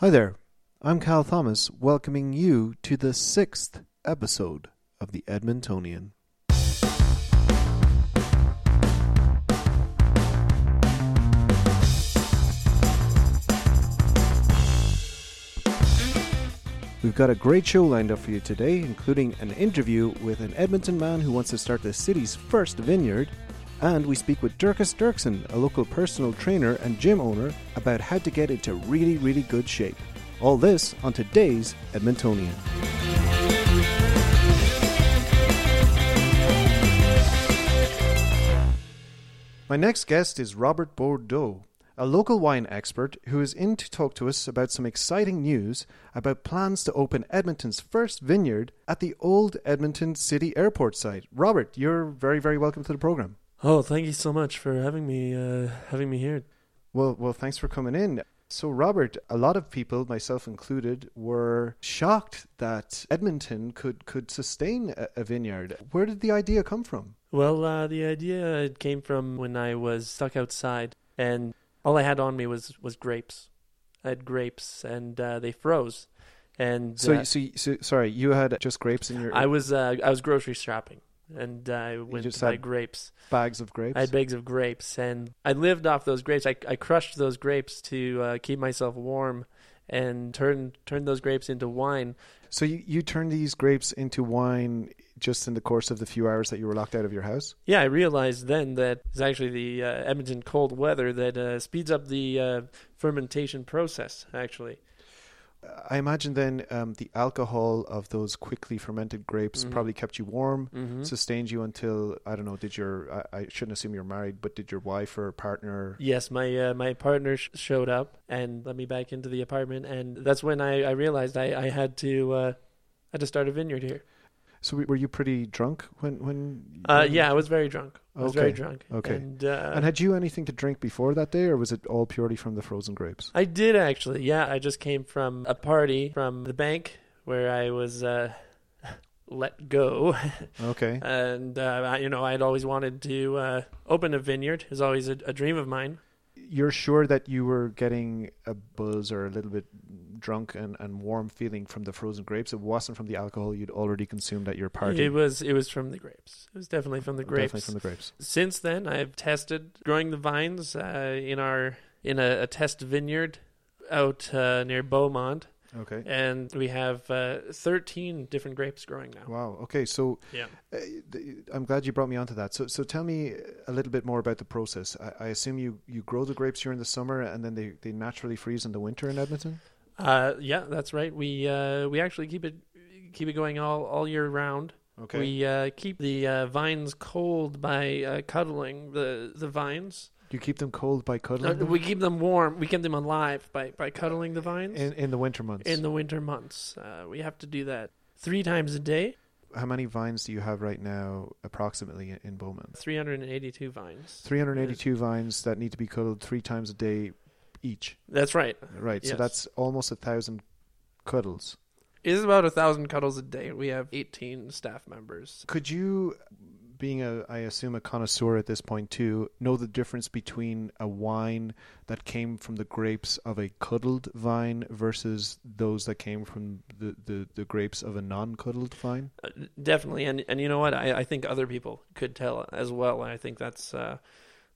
Hi there. I'm Cal Thomas, welcoming you to the sixth episode of the Edmontonian. We've got a great show lined up for you today, including an interview with an Edmonton man who wants to start the city's first vineyard, and we speak with Dirkus Dirksen, a local personal trainer and gym owner, about how to get into really, really good shape. All this on today's Edmontonian. My next guest is Robert Bordeaux, a local wine expert who is in to talk to us about some exciting news about plans to open Edmonton's first vineyard at the old Edmonton City Airport site. Robert, you're very, very welcome to the program. Oh, thank you so much for having me uh, having me here. Well, well, thanks for coming in. So, Robert, a lot of people, myself included, were shocked that Edmonton could could sustain a, a vineyard. Where did the idea come from? Well, uh, the idea it came from when I was stuck outside, and all I had on me was was grapes. I had grapes, and uh, they froze. And So, uh, so, so, sorry, you had just grapes in your I was uh, I was grocery shopping, and I went just to buy grapes. bags of grapes. I had bags of grapes, and I lived off those grapes. I, I crushed those grapes to uh, keep myself warm, and turned turned those grapes into wine. So you, you turned these grapes into wine just in the course of the few hours that you were locked out of your house? Yeah, I realized then that it's actually the uh, Edmonton cold weather that uh, speeds up the uh, fermentation process. Actually, I imagine then um, the alcohol of those quickly fermented grapes Mhm. probably kept you warm, mm-hmm. sustained you until I don't know. Did your I, I shouldn't assume you're married, but did your wife or partner? yes, my uh, my partner sh- showed up and let me back into the apartment, and that's when I, I realized I, I had to uh, had to start a vineyard here. So were you pretty drunk when when? Uh, yeah, I was very drunk. I was very Okay, drunk. okay. and, uh, And had you anything to drink before that day, or was it all purely from the frozen grapes? I did actually. Yeah, I just came from a party from the bank where I was uh, let go. Okay. and uh, I- you know I'd always wanted to uh, open a vineyard. Is always a, a dream of mine. You're sure that you were getting a buzz or a little bit drunk and, and warm feeling from the frozen grapes. It wasn't from the alcohol you'd already consumed at your party. It was it was from the grapes. It was definitely from the grapes. Definitely from the grapes. Since then, I've tested growing the vines uh, in our in a, a test vineyard out uh, near Beaumont, Okay. and we have uh, 13 different grapes growing now. Wow. Okay. So Yeah. uh, I'm glad you brought me onto that. So so tell me a little bit more about the process. I, I assume you, you grow the grapes during the summer and then they, they naturally freeze in the winter in Edmonton. Uh, yeah, that's right. We uh, we actually keep it keep it going all, all year round. Okay. We uh, keep the uh, vines cold by uh, cuddling the the vines. you keep them cold by Uh, cuddling them we keep them warm. We keep them alive by, by cuddling the vines. in in the winter months. in the winter months. Uh, we have to do that three times a day. How many vines do you have right now, approximately in Beaumont? 382 vines. 382 vines that need to be cuddled three times a day each. That's right. Right. So that's almost a thousand cuddles. It is about a thousand cuddles a day. We have 18 staff members. Could you, being a, I assume a connoisseur at this point too, know the difference between a wine that came from the grapes of a cuddled vine versus those that came from the, the, the grapes of a non-cuddled vine? Uh, definitely, and and you know what? I, I think other people could tell as well. I think that's uh,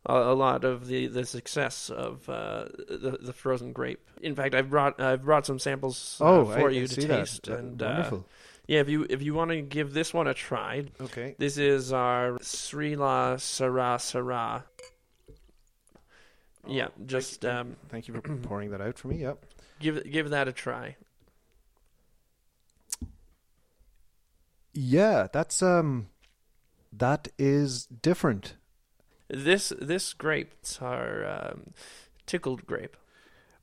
a, lot of the, the success of uh, the the frozen grape. In fact, I've brought I've brought some samples uh, Oh, for I, you I to taste. That- And uh, yeah, if you if you want to give this one a try, okay. This is our Srila Sara Sara. Yeah, Oh, just thank, um, thank you for pouring that out for me. Yep. give give that a try. Yeah, that's um, that is different. This this grapes are um, tickled grape.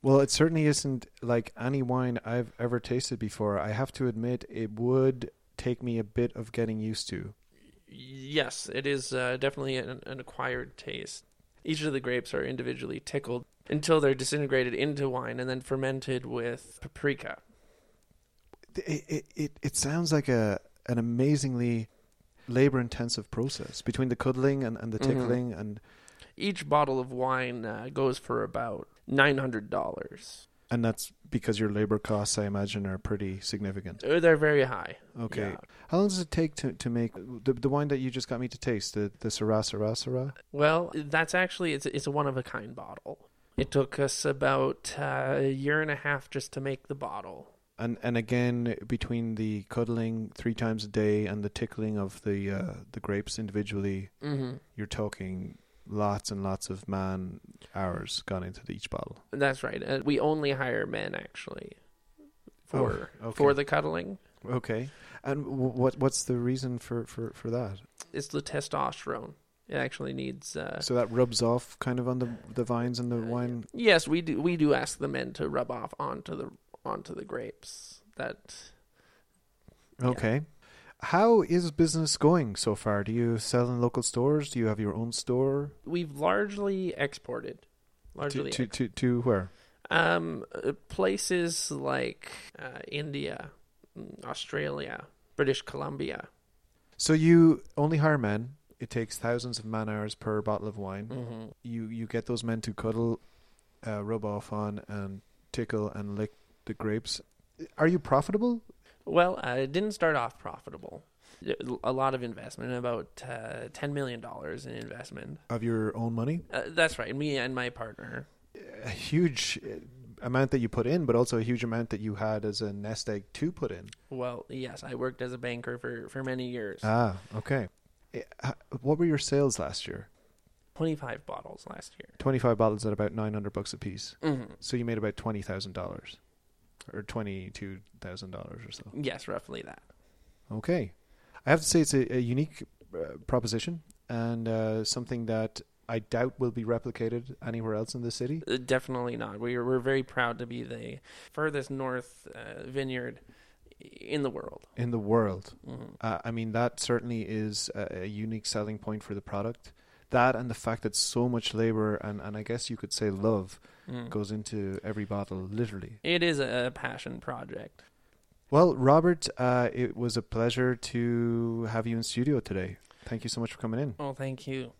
Well, it certainly isn't like any wine I've ever tasted before. I have to admit, it would take me a bit of getting used to. Yes, it is uh, definitely an, an acquired taste. Each of the grapes are individually tickled until they're disintegrated into wine and then fermented with paprika. It it it, it sounds like a an amazingly labor intensive process between the cuddling and, and the Mhm. tickling and Each bottle of wine uh, goes for about nine hundred dollars. And that's because your labor costs, I imagine, are pretty significant. Uh, They're very high. Okay. Yeah. How long does it take to, to make the, the wine that you just got me to taste, the, the Syrah Syrah Syrah? Well, that's actually it's it's a one of a kind bottle. It took us about uh, a year and a half just to make the bottle. And and again, between the cuddling three times a day and the tickling of the uh, the grapes individually, Mm-hmm. you're talking lots and lots of man hours gone into each bottle. That's right. Uh, we only hire men actually for Oh, okay. for the cuddling. Okay. And w- what what's the reason for, for, for that? It's the testosterone. It actually needs. Uh, So that rubs off kind of on the the vines and the wine. yes, we do. We do ask the men to rub off onto the onto the grapes. That yeah. Okay. How is business going so far? Do you sell in local stores? Do you have your own store? we've largely exported. To Largely, to, to, to where? um, uh, places like uh, India, mm, Australia, British Columbia. So you only hire men. It takes thousands of man hours per bottle of wine. Mm-hmm. You you get those men to cuddle, uh, rub off on, and tickle and lick the grapes. Are you profitable? Well, it didn't start off profitable. A lot of investment, about uh, ten million dollars in investment of your own money. Uh, that's right, me and my partner. A huge uh, amount that you put in, but also a huge amount that you had as a nest egg to put in. Well, yes, I worked as a banker for for many years. Ah, okay. Eh, what were your sales last year? 25 bottles last year. 25 bottles at about 900 bucks a piece. Mm-hmm. So you made about $20,000 or twenty two thousand dollars or so. Yes, roughly that. Okay, I have to say it's a, a unique uh, proposition and uh, something that I doubt will be replicated anywhere else in the city. Uh, definitely not. We are, we're very proud to be the furthest north uh, vineyard in the world. In the world, mm-hmm. Uh, I mean that certainly is a, a unique selling point for the product. That and the fact that so much labor and, and I guess you could say love Mm. goes into every bottle, literally. It is a passion project. Well, Robert, uh, it was a pleasure to have you in studio today. Thank you so much for coming in. Oh, thank you.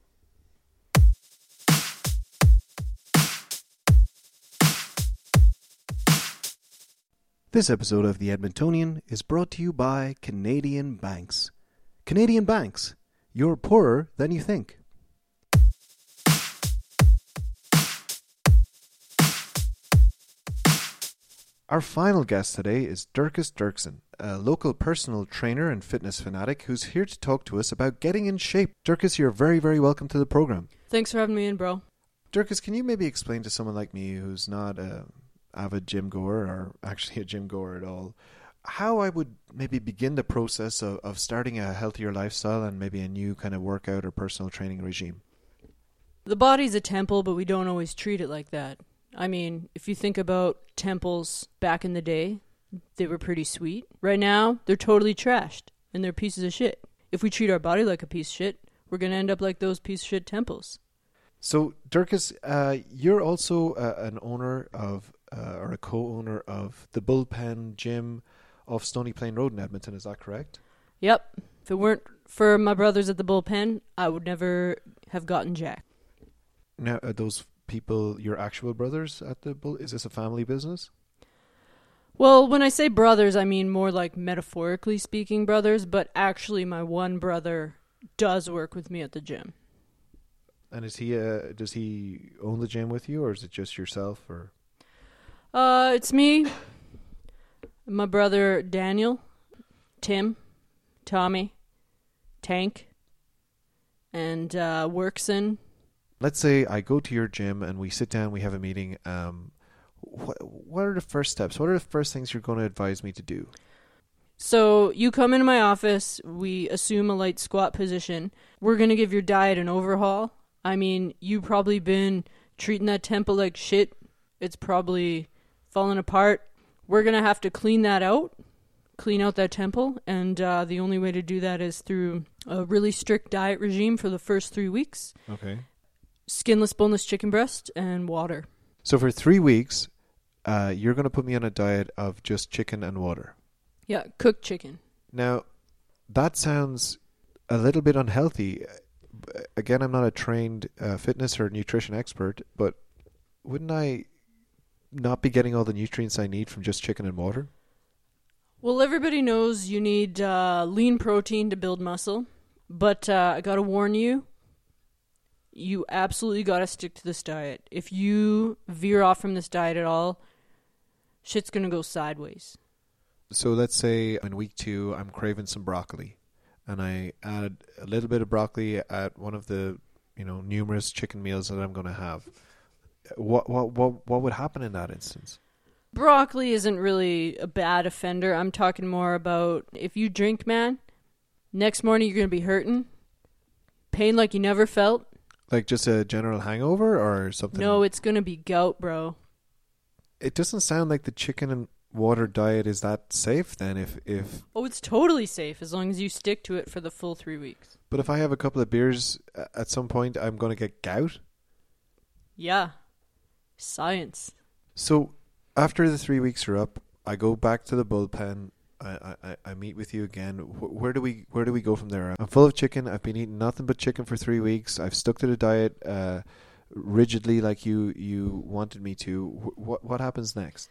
This episode of The Edmontonian is brought to you by Canadian Banks. Canadian Banks, you're poorer than you think. Our final guest today is Dirkus Dirksen, a local personal trainer and fitness fanatic who's here to talk to us about getting in shape. Dirkus, you're very, very welcome to the program. Thanks for having me in, bro. Dirkus, can you maybe explain to someone like me who's not a avid gym goer or actually a gym goer at all, how I would maybe begin the process of, of starting a healthier lifestyle and maybe a new kind of workout or personal training regime? The body's a temple, but we don't always treat it like that. I mean, if you think about temples back in the day, they were pretty sweet. Right now, they're totally trashed and they're pieces of shit. If we treat our body like a piece of shit, we're going to end up like those piece of shit temples. So, Dirkus, uh, you're also uh, an owner of, uh, or a co-owner of the Bullpen Gym off Stony Plain Road in Edmonton. Is that correct? Yep. If it weren't for my brothers at the bullpen, I would never have gotten Jack. Now, are those people your actual brothers at the Bull? Is this a family business? Well, when I say brothers, I mean more like metaphorically speaking brothers, but actually, my one brother does work with me at the gym. And is he? Uh, does he own the gym with you, or is it just yourself? Or Uh, it's me, my brother Daniel, Tim, Tommy, Tank, and uh, Workson. Let's say I go to your gym and we sit down, we have a meeting. Um, what what are the first steps? What are the first things you're going to advise me to do? So you come into my office, we assume a light squat position. We're gonna give your diet an overhaul. I mean, you've probably been treating that temple like shit. It's probably falling apart. We're gonna have to clean that out, clean out that temple, and uh, the only way to do that is through a really strict diet regime for the first three weeks: Okay. Skinless, boneless chicken breast and water. So for three weeks, uh, you're going to put me on a diet of just chicken and water. Yeah, cooked chicken. Now, that sounds a little bit unhealthy. Again, I'm not a trained uh, fitness or nutrition expert, but wouldn't I not be getting all the nutrients I need from just chicken and water? Well, everybody knows you need uh, lean protein to build muscle, but uh, I gotta warn you, you absolutely gotta stick to this diet. If you veer off from this diet at all, shit's gonna go sideways. So let's say in week two I'm craving some broccoli, and I add a little bit of broccoli at one of the you know numerous chicken meals that I'm going to have. What what what what would happen in that instance? Broccoli isn't really a bad offender. I'm talking more about if you drink, man, next morning you're gonna be hurting, pain like you never felt. Like just a general hangover or something? No, it's gonna be gout, bro. It doesn't sound like the chicken and water diet is that safe then if if Oh, it's totally safe as long as you stick to it for the full three weeks. but if I have a couple of beers uh, at some point I'm going to get gout. Yeah. Science. So after the 3 weeks are up, I go back to the bullpen. I, I, I meet with you again. Wh- Where do we where do we go from there? I'm full of chicken. I've been eating nothing but chicken for three weeks. I've stuck to the diet uh, rigidly, like you you wanted me to. Wh- What what happens next?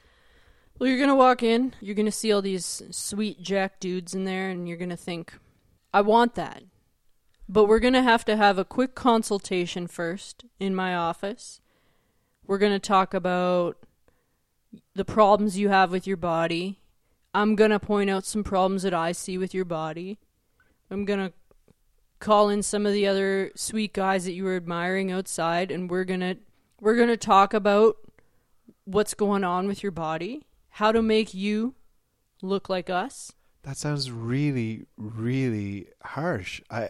Well, you're gonna walk in, you're gonna see all these sweet jack dudes in there, and you're gonna think, I want that. But we're gonna have to have a quick consultation first in my office. We're gonna talk about the problems you have with your body. I'm gonna point out some problems that I see with your body. I'm gonna call in some of the other sweet guys that you were admiring outside, and we're gonna we're gonna talk about what's going on with your body, how to make you look like us. That sounds really really harsh. I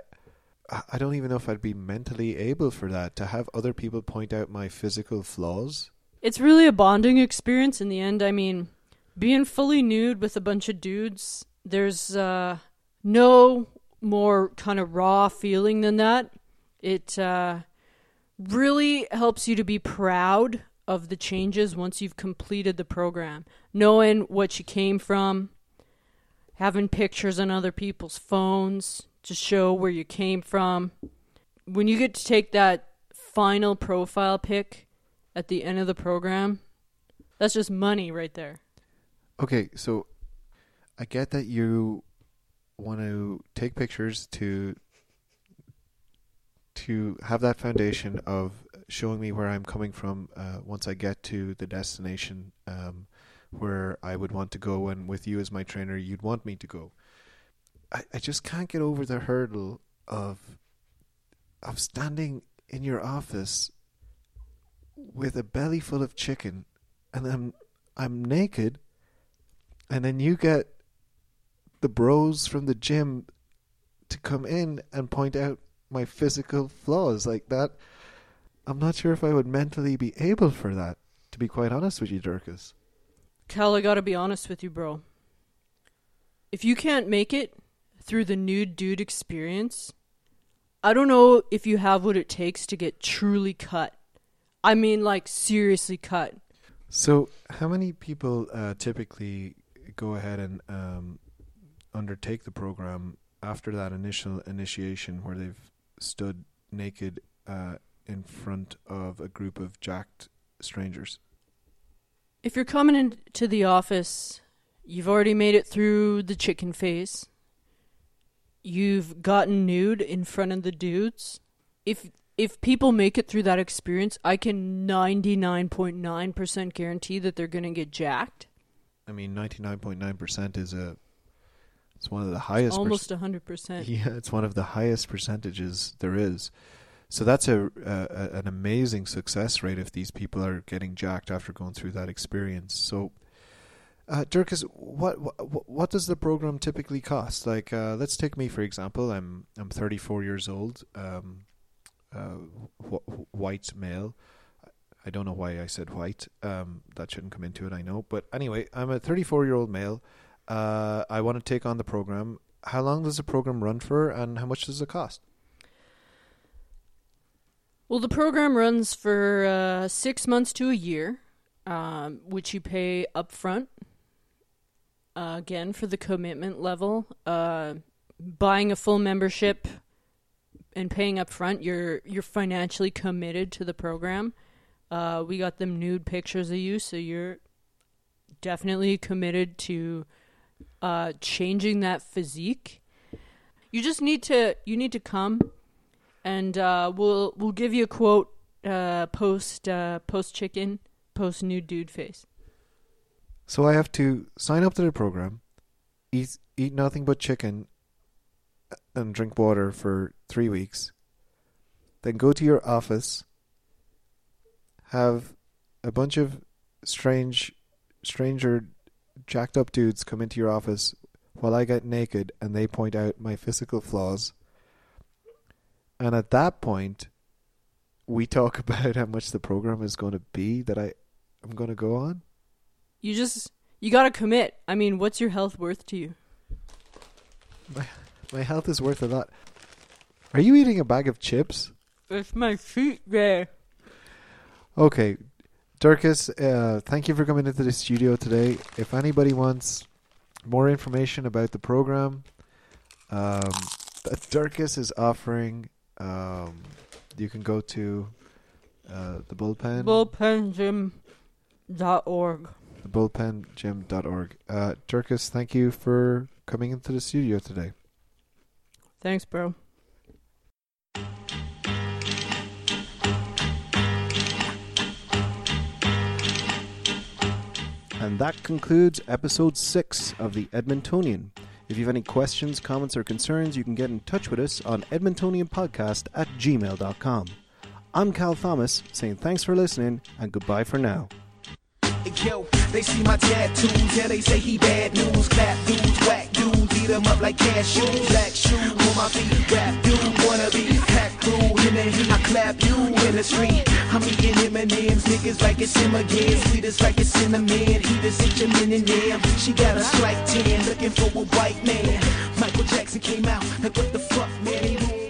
I I don't even know if I'd be mentally able for that to have other people point out my physical flaws. It's really a bonding experience in the end. I mean, being fully nude with a bunch of dudes, there's uh, no more kind of raw feeling than that. It uh, really helps you to be proud of the changes once you've completed the program, knowing what you came from, having pictures on other people's phones to show where you came from. When you get to take that final profile pic at the end of the program, that's just money right there. Okay, so I get that you want to take pictures to to have that foundation of showing me where I'm coming from uh, once I get to the destination um, where I would want to go, and with you as my trainer, you'd want me to go. I, I just can't get over the hurdle of of standing in your office with a belly full of chicken, and I'm I'm naked and then you get the bros from the gym to come in and point out my physical flaws like that. I'm not sure if I would mentally be able for that, to be quite honest with you, Dirkus. Cal, I gotta be honest with you, bro. If you can't make it through the nude dude experience, I don't know if you have what it takes to get truly cut. I mean, like, seriously cut. So, how many people uh, typically go ahead and um, undertake the program after that initial initiation where they've stood naked uh, in front of a group of jacked strangers? If you're coming into the office, you've already made it through the chicken phase. You've gotten nude in front of the dudes. If if people make it through that experience, I can 99.9% guarantee that they're going to get jacked. I mean, ninety nine point nine percent is a. It's one of the highest. Almost 100%. Yeah, it's one of the highest percentages there is. So that's a, a an amazing success rate if these people are getting jacked after going through that experience. So, uh, Dirkus, what, what what does the program typically cost? Like, uh, let's take me for example. I'm I'm 34 years old, um, uh, wh- white male. I don't know why I said white. Um, that shouldn't come into it, I know. But anyway, I'm a 34 year old male. Uh, I want to take on the program. How long does the program run for, and how much does it cost? Well, the program runs for uh, six months to a year, um, which you pay upfront. Uh, again, for the commitment level, uh, buying a full membership and paying upfront, you're you're financially committed to the program. Uh, we got them nude pictures of you, so you're definitely committed to uh, changing that physique. You just need to you need to come, and uh, we'll we'll give you a quote uh, post uh, post chicken post nude dude face. So I have to sign up to the program, eat eat nothing but chicken, and drink water for three weeks. Then go to your office, have a bunch of strange, stranger, jacked up dudes come into your office while I get naked and they point out my physical flaws. And at that point, we talk about how much the program is going to be that I am going to go on. You just you gotta commit. I mean, what's your health worth to you? My health is worth a lot. Are you eating a bag of chips? It's my feet there. Okay, Dirkus, uh, thank you for coming into the studio today. If anybody wants more information about the program, um, that Dirkus is offering, um, you can go to uh, the bullpen, Bullpengym.org. the bullpengym.org. Uh, Dirkus, thank you for coming into the studio today. Thanks, bro. And that concludes episode 6 of the Edmontonian. If you have any questions, comments, or concerns, you can get in touch with us on edmontonianpodcast at gmail.com. I'm Cal Thomas saying thanks for listening and goodbye for now. Yo, they see my tattoos, yeah, they say he bad news. Clap dudes, whack dudes, eat 'em up like cashews. Black shoes on my feet, rap dude, wanna be the. I clap you in the street. I'm eating M&M's, niggas like it's him again. Sweet as like it's cinnamon, he the such a millionaire. She got a slight tan, looking for a white man. Michael Jackson came out, like what the fuck, man?